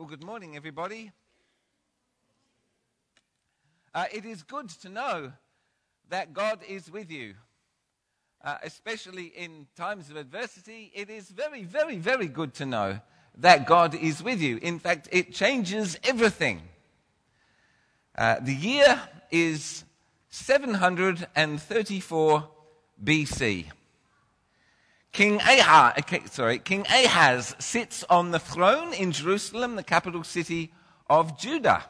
Well, good morning, everybody. Uh, it is good to know that God is with you, uh, especially in times of adversity. It is very, very, very good to know that God is with you. In fact, it changes everything. Uh, the year is 734 BC. King Ahaz, uh, sorry, King Ahaz sits on the throne in Jerusalem, the capital city of Judah.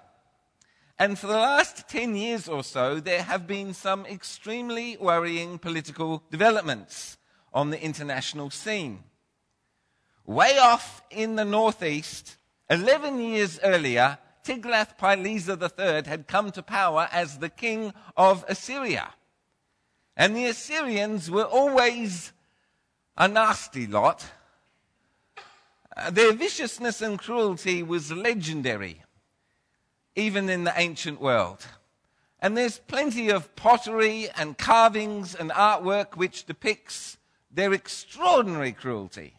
And for the last 10 years or so, there have been some extremely worrying political developments on the international scene. Way off in the northeast, 11 years earlier, Tiglath-Pileser III had come to power as the king of Assyria. And the Assyrians were always a nasty lot. Uh, their viciousness and cruelty was legendary, even in the ancient world. And there's plenty of pottery and carvings and artwork which depicts their extraordinary cruelty.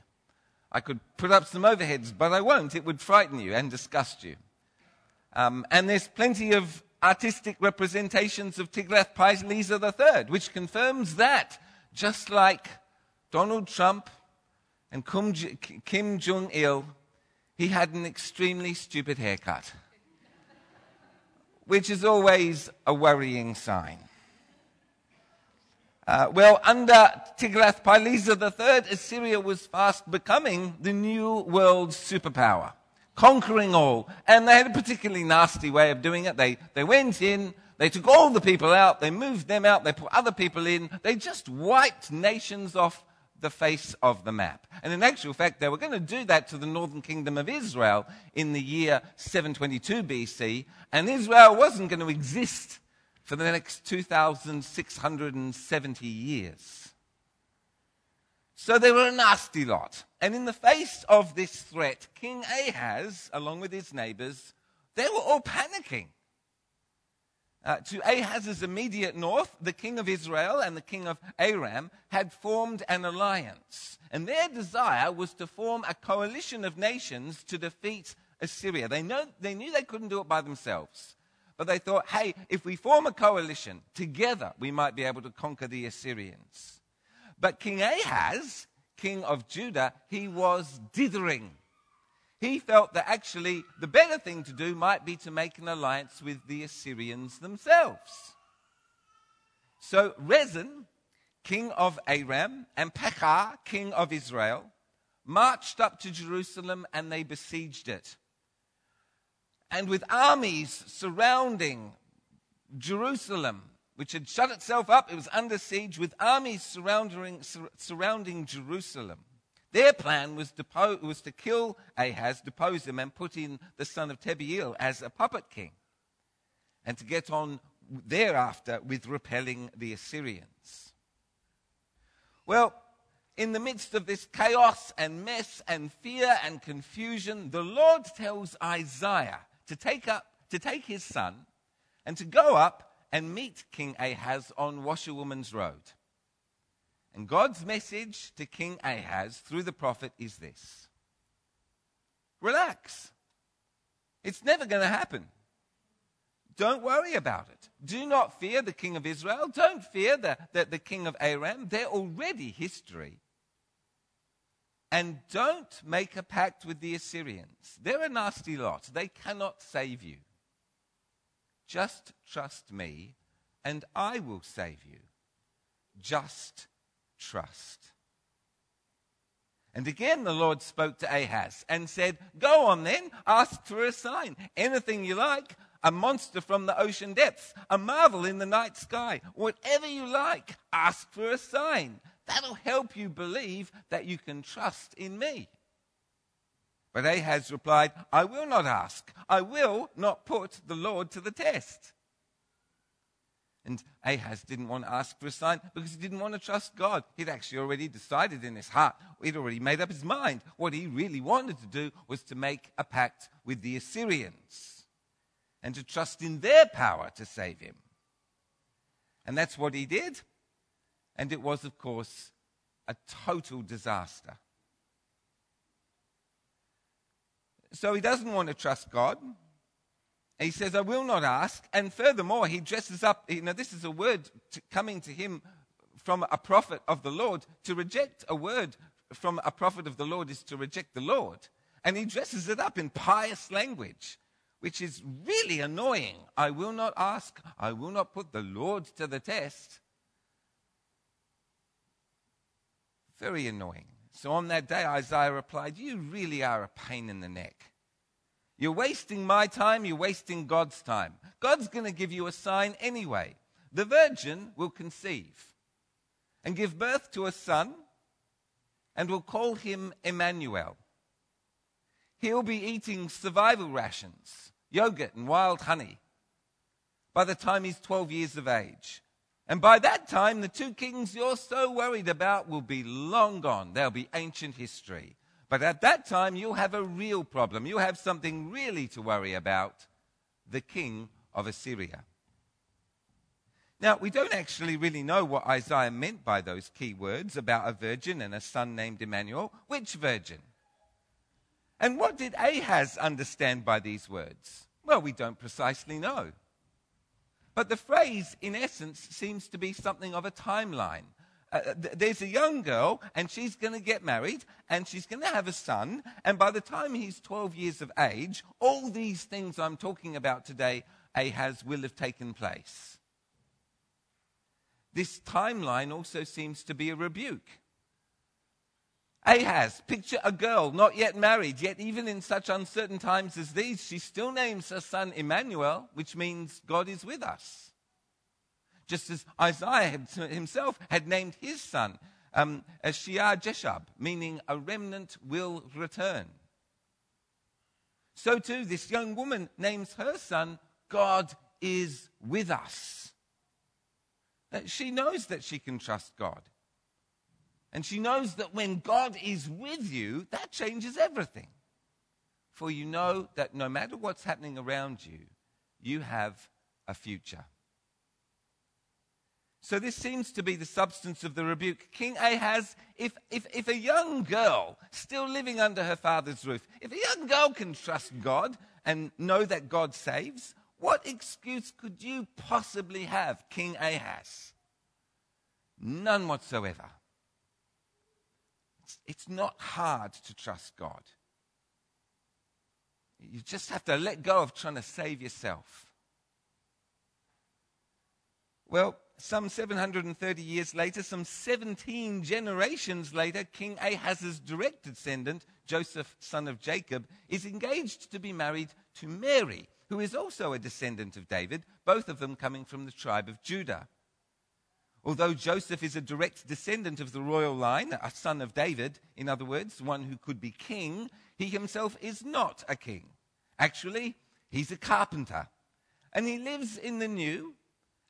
I could put up some overheads, but I won't. It would frighten you and disgust you. Um, and there's plenty of artistic representations of Tiglath-Pileser III, which confirms that, just like Donald Trump and Kim Jong il, he had an extremely stupid haircut, which is always a worrying sign. Uh, well, under Tiglath-Pileser III, Assyria was fast becoming the new world superpower, conquering all. And they had a particularly nasty way of doing it. They, they went in, they took all the people out, they moved them out, they put other people in, they just wiped nations off the face of the map. And in actual fact, they were going to do that to the northern kingdom of Israel in the year 722 BC, and Israel wasn't going to exist for the next 2,670 years. So they were a nasty lot. And in the face of this threat, King Ahaz, along with his neighbors, they were all panicking. Uh, to Ahaz's immediate north, the king of Israel and the king of Aram had formed an alliance. And their desire was to form a coalition of nations to defeat Assyria. They, know, they knew they couldn't do it by themselves. But they thought, hey, if we form a coalition together, we might be able to conquer the Assyrians. But King Ahaz, king of Judah, he was dithering he felt that actually the better thing to do might be to make an alliance with the Assyrians themselves. So Rezin, king of Aram, and Pekah, king of Israel, marched up to Jerusalem and they besieged it. And with armies surrounding Jerusalem, which had shut itself up, it was under siege, with armies surrounding, sur- surrounding Jerusalem. Their plan was, depo- was to kill Ahaz, depose him, and put in the son of Tabeel as a puppet king, and to get on thereafter with repelling the Assyrians. Well, in the midst of this chaos and mess and fear and confusion, the Lord tells Isaiah to take up to take his son and to go up and meet King Ahaz on Washerwoman's Road. And God's message to King Ahaz through the prophet is this Relax. It's never going to happen. Don't worry about it. Do not fear the king of Israel. Don't fear the, the, the king of Aram. They're already history. And don't make a pact with the Assyrians. They're a nasty lot. They cannot save you. Just trust me, and I will save you. Just trust. And again, the Lord spoke to Ahaz and said, Go on then, ask for a sign. Anything you like, a monster from the ocean depths, a marvel in the night sky, whatever you like, ask for a sign. That'll help you believe that you can trust in me. But Ahaz replied, I will not ask. I will not put the Lord to the test. And Ahaz didn't want to ask for a sign because he didn't want to trust God. He'd actually already decided in his heart, he'd already made up his mind. What he really wanted to do was to make a pact with the Assyrians and to trust in their power to save him. And that's what he did. And it was, of course, a total disaster. So he doesn't want to trust God. He says, I will not ask. And furthermore, he dresses up. You know, this is a word to, coming to him from a prophet of the Lord. To reject a word from a prophet of the Lord is to reject the Lord. And he dresses it up in pious language, which is really annoying. I will not ask. I will not put the Lord to the test. Very annoying. So on that day, Isaiah replied, You really are a pain in the neck. You're wasting my time, you're wasting God's time. God's going to give you a sign anyway. The virgin will conceive and give birth to a son and will call him Emmanuel. He'll be eating survival rations, yogurt, and wild honey by the time he's 12 years of age. And by that time, the two kings you're so worried about will be long gone. They'll be ancient history. But at that time, you'll have a real problem. You'll have something really to worry about the king of Assyria. Now, we don't actually really know what Isaiah meant by those key words about a virgin and a son named Emmanuel. Which virgin? And what did Ahaz understand by these words? Well, we don't precisely know. But the phrase, in essence, seems to be something of a timeline uh, th- there's a young girl, and she's going to get married, and she's going to have a son. And by the time he's 12 years of age, all these things I'm talking about today, Ahaz, will have taken place. This timeline also seems to be a rebuke. Ahaz, picture a girl not yet married, yet even in such uncertain times as these, she still names her son Emmanuel, which means God is with us just as Isaiah himself had named his son um, as Shear Jeshub, meaning a remnant will return. So too, this young woman names her son, God is with us. She knows that she can trust God. And she knows that when God is with you, that changes everything. For you know that no matter what's happening around you, you have a future. So this seems to be the substance of the rebuke. King Ahaz, if, if, if a young girl still living under her father's roof, if a young girl can trust God and know that God saves, what excuse could you possibly have, King Ahaz? None whatsoever. It's, it's not hard to trust God. You just have to let go of trying to save yourself. Well, some 730 years later, some 17 generations later, King Ahaz's direct descendant, Joseph, son of Jacob, is engaged to be married to Mary, who is also a descendant of David, both of them coming from the tribe of Judah. Although Joseph is a direct descendant of the royal line, a son of David, in other words, one who could be king, he himself is not a king. Actually, he's a carpenter. And he lives in the new,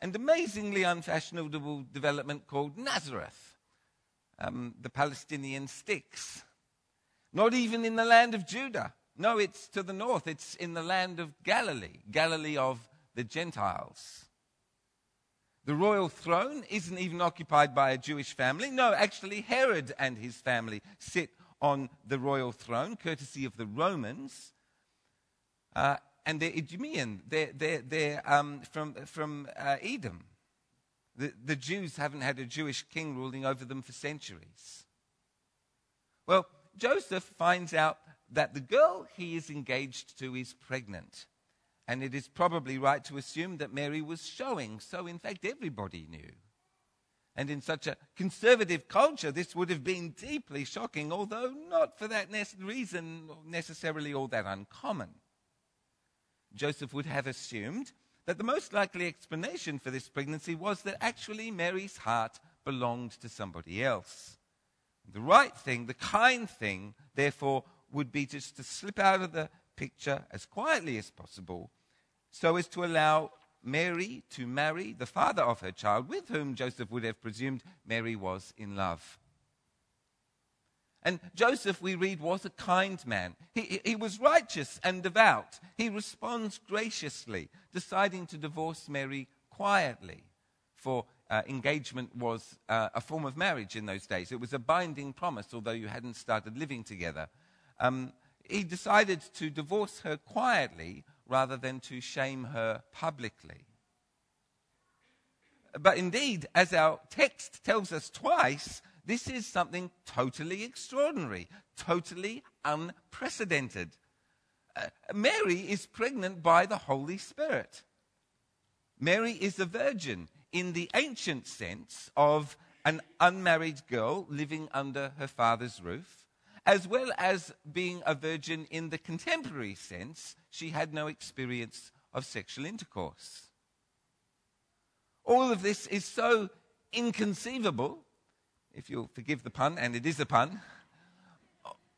and amazingly unfashionable development called Nazareth, um, the Palestinian sticks. Not even in the land of Judah. No, it's to the north. It's in the land of Galilee, Galilee of the Gentiles. The royal throne isn't even occupied by a Jewish family. No, actually, Herod and his family sit on the royal throne, courtesy of the Romans. Uh, and they're Idumean. They're, they're, they're um, from, from uh, Edom. The, the Jews haven't had a Jewish king ruling over them for centuries. Well, Joseph finds out that the girl he is engaged to is pregnant. And it is probably right to assume that Mary was showing. So, in fact, everybody knew. And in such a conservative culture, this would have been deeply shocking, although not for that reason necessarily all that uncommon. Joseph would have assumed that the most likely explanation for this pregnancy was that actually Mary's heart belonged to somebody else. The right thing, the kind thing, therefore, would be just to slip out of the picture as quietly as possible so as to allow Mary to marry the father of her child, with whom Joseph would have presumed Mary was in love. And Joseph, we read, was a kind man. He, he was righteous and devout. He responds graciously, deciding to divorce Mary quietly. For uh, engagement was uh, a form of marriage in those days. It was a binding promise, although you hadn't started living together. Um, he decided to divorce her quietly rather than to shame her publicly. But indeed, as our text tells us twice, this is something totally extraordinary, totally unprecedented. Uh, Mary is pregnant by the Holy Spirit. Mary is a virgin in the ancient sense of an unmarried girl living under her father's roof, as well as being a virgin in the contemporary sense. She had no experience of sexual intercourse. All of this is so inconceivable, if you'll forgive the pun, and it is a pun.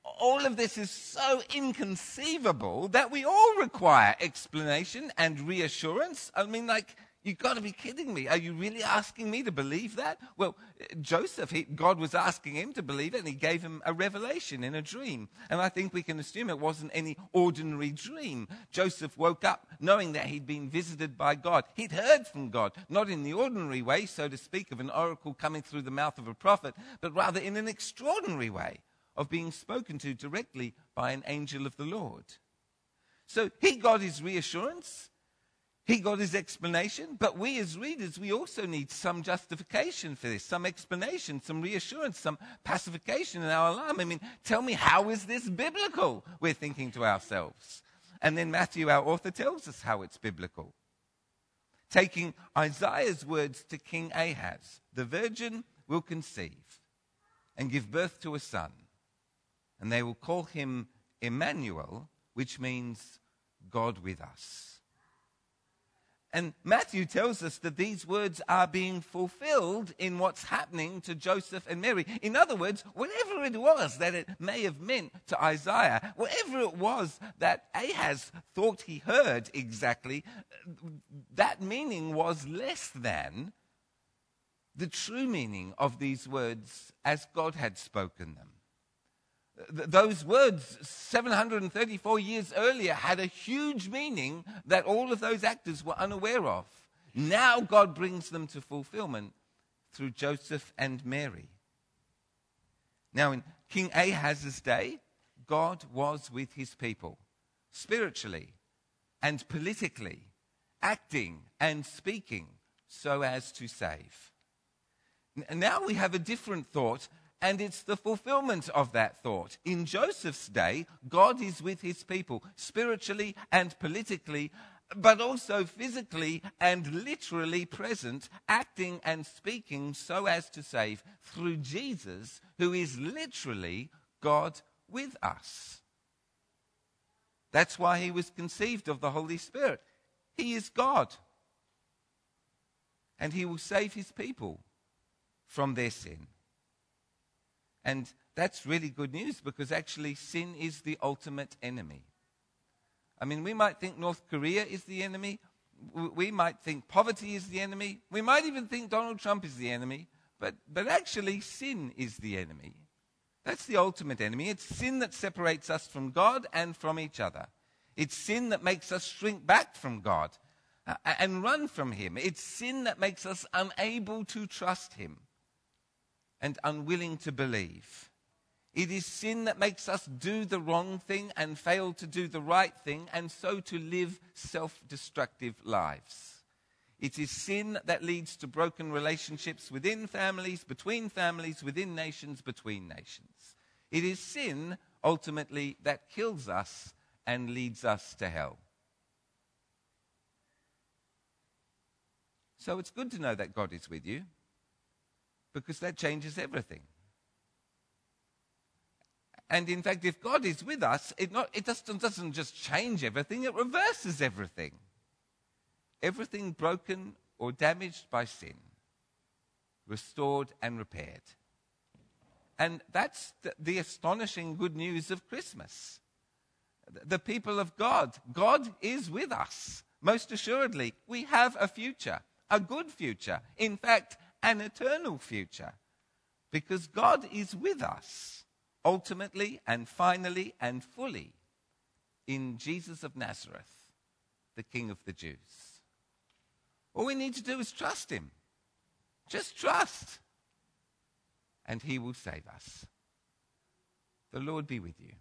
All of this is so inconceivable that we all require explanation and reassurance. I mean, like, You've got to be kidding me. Are you really asking me to believe that? Well, Joseph, he, God was asking him to believe it, and he gave him a revelation in a dream. And I think we can assume it wasn't any ordinary dream. Joseph woke up knowing that he'd been visited by God. He'd heard from God, not in the ordinary way, so to speak, of an oracle coming through the mouth of a prophet, but rather in an extraordinary way of being spoken to directly by an angel of the Lord. So he got his reassurance. He got his explanation, but we as readers, we also need some justification for this, some explanation, some reassurance, some pacification in our alarm. I mean, tell me, how is this biblical? We're thinking to ourselves. And then Matthew, our author, tells us how it's biblical. Taking Isaiah's words to King Ahaz, the virgin will conceive and give birth to a son, and they will call him Emmanuel, which means God with us. And Matthew tells us that these words are being fulfilled in what's happening to Joseph and Mary. In other words, whatever it was that it may have meant to Isaiah, whatever it was that Ahaz thought he heard exactly, that meaning was less than the true meaning of these words as God had spoken them those words 734 years earlier had a huge meaning that all of those actors were unaware of. Now God brings them to fulfillment through Joseph and Mary. Now, in King Ahaz's day, God was with his people spiritually and politically, acting and speaking so as to save. Now we have a different thought and it's the fulfillment of that thought. In Joseph's day, God is with his people, spiritually and politically, but also physically and literally present, acting and speaking so as to save through Jesus, who is literally God with us. That's why he was conceived of the Holy Spirit. He is God. And he will save his people from their sin. And that's really good news because actually sin is the ultimate enemy. I mean, we might think North Korea is the enemy. We might think poverty is the enemy. We might even think Donald Trump is the enemy. But, but actually, sin is the enemy. That's the ultimate enemy. It's sin that separates us from God and from each other. It's sin that makes us shrink back from God uh, and run from Him. It's sin that makes us unable to trust Him and unwilling to believe. It is sin that makes us do the wrong thing and fail to do the right thing, and so to live self destructive lives. It is sin that leads to broken relationships within families, between families, within nations, between nations. It is sin, ultimately, that kills us and leads us to hell. So it's good to know that God is with you because that changes everything. And in fact, if God is with us, it, not, it doesn't, doesn't just change everything, it reverses everything. Everything broken or damaged by sin, restored and repaired. And that's the, the astonishing good news of Christmas. The people of God, God is with us, most assuredly. We have a future, a good future. In fact, an eternal future because God is with us ultimately and finally and fully in Jesus of Nazareth, the King of the Jews. All we need to do is trust Him. Just trust, and He will save us. The Lord be with you.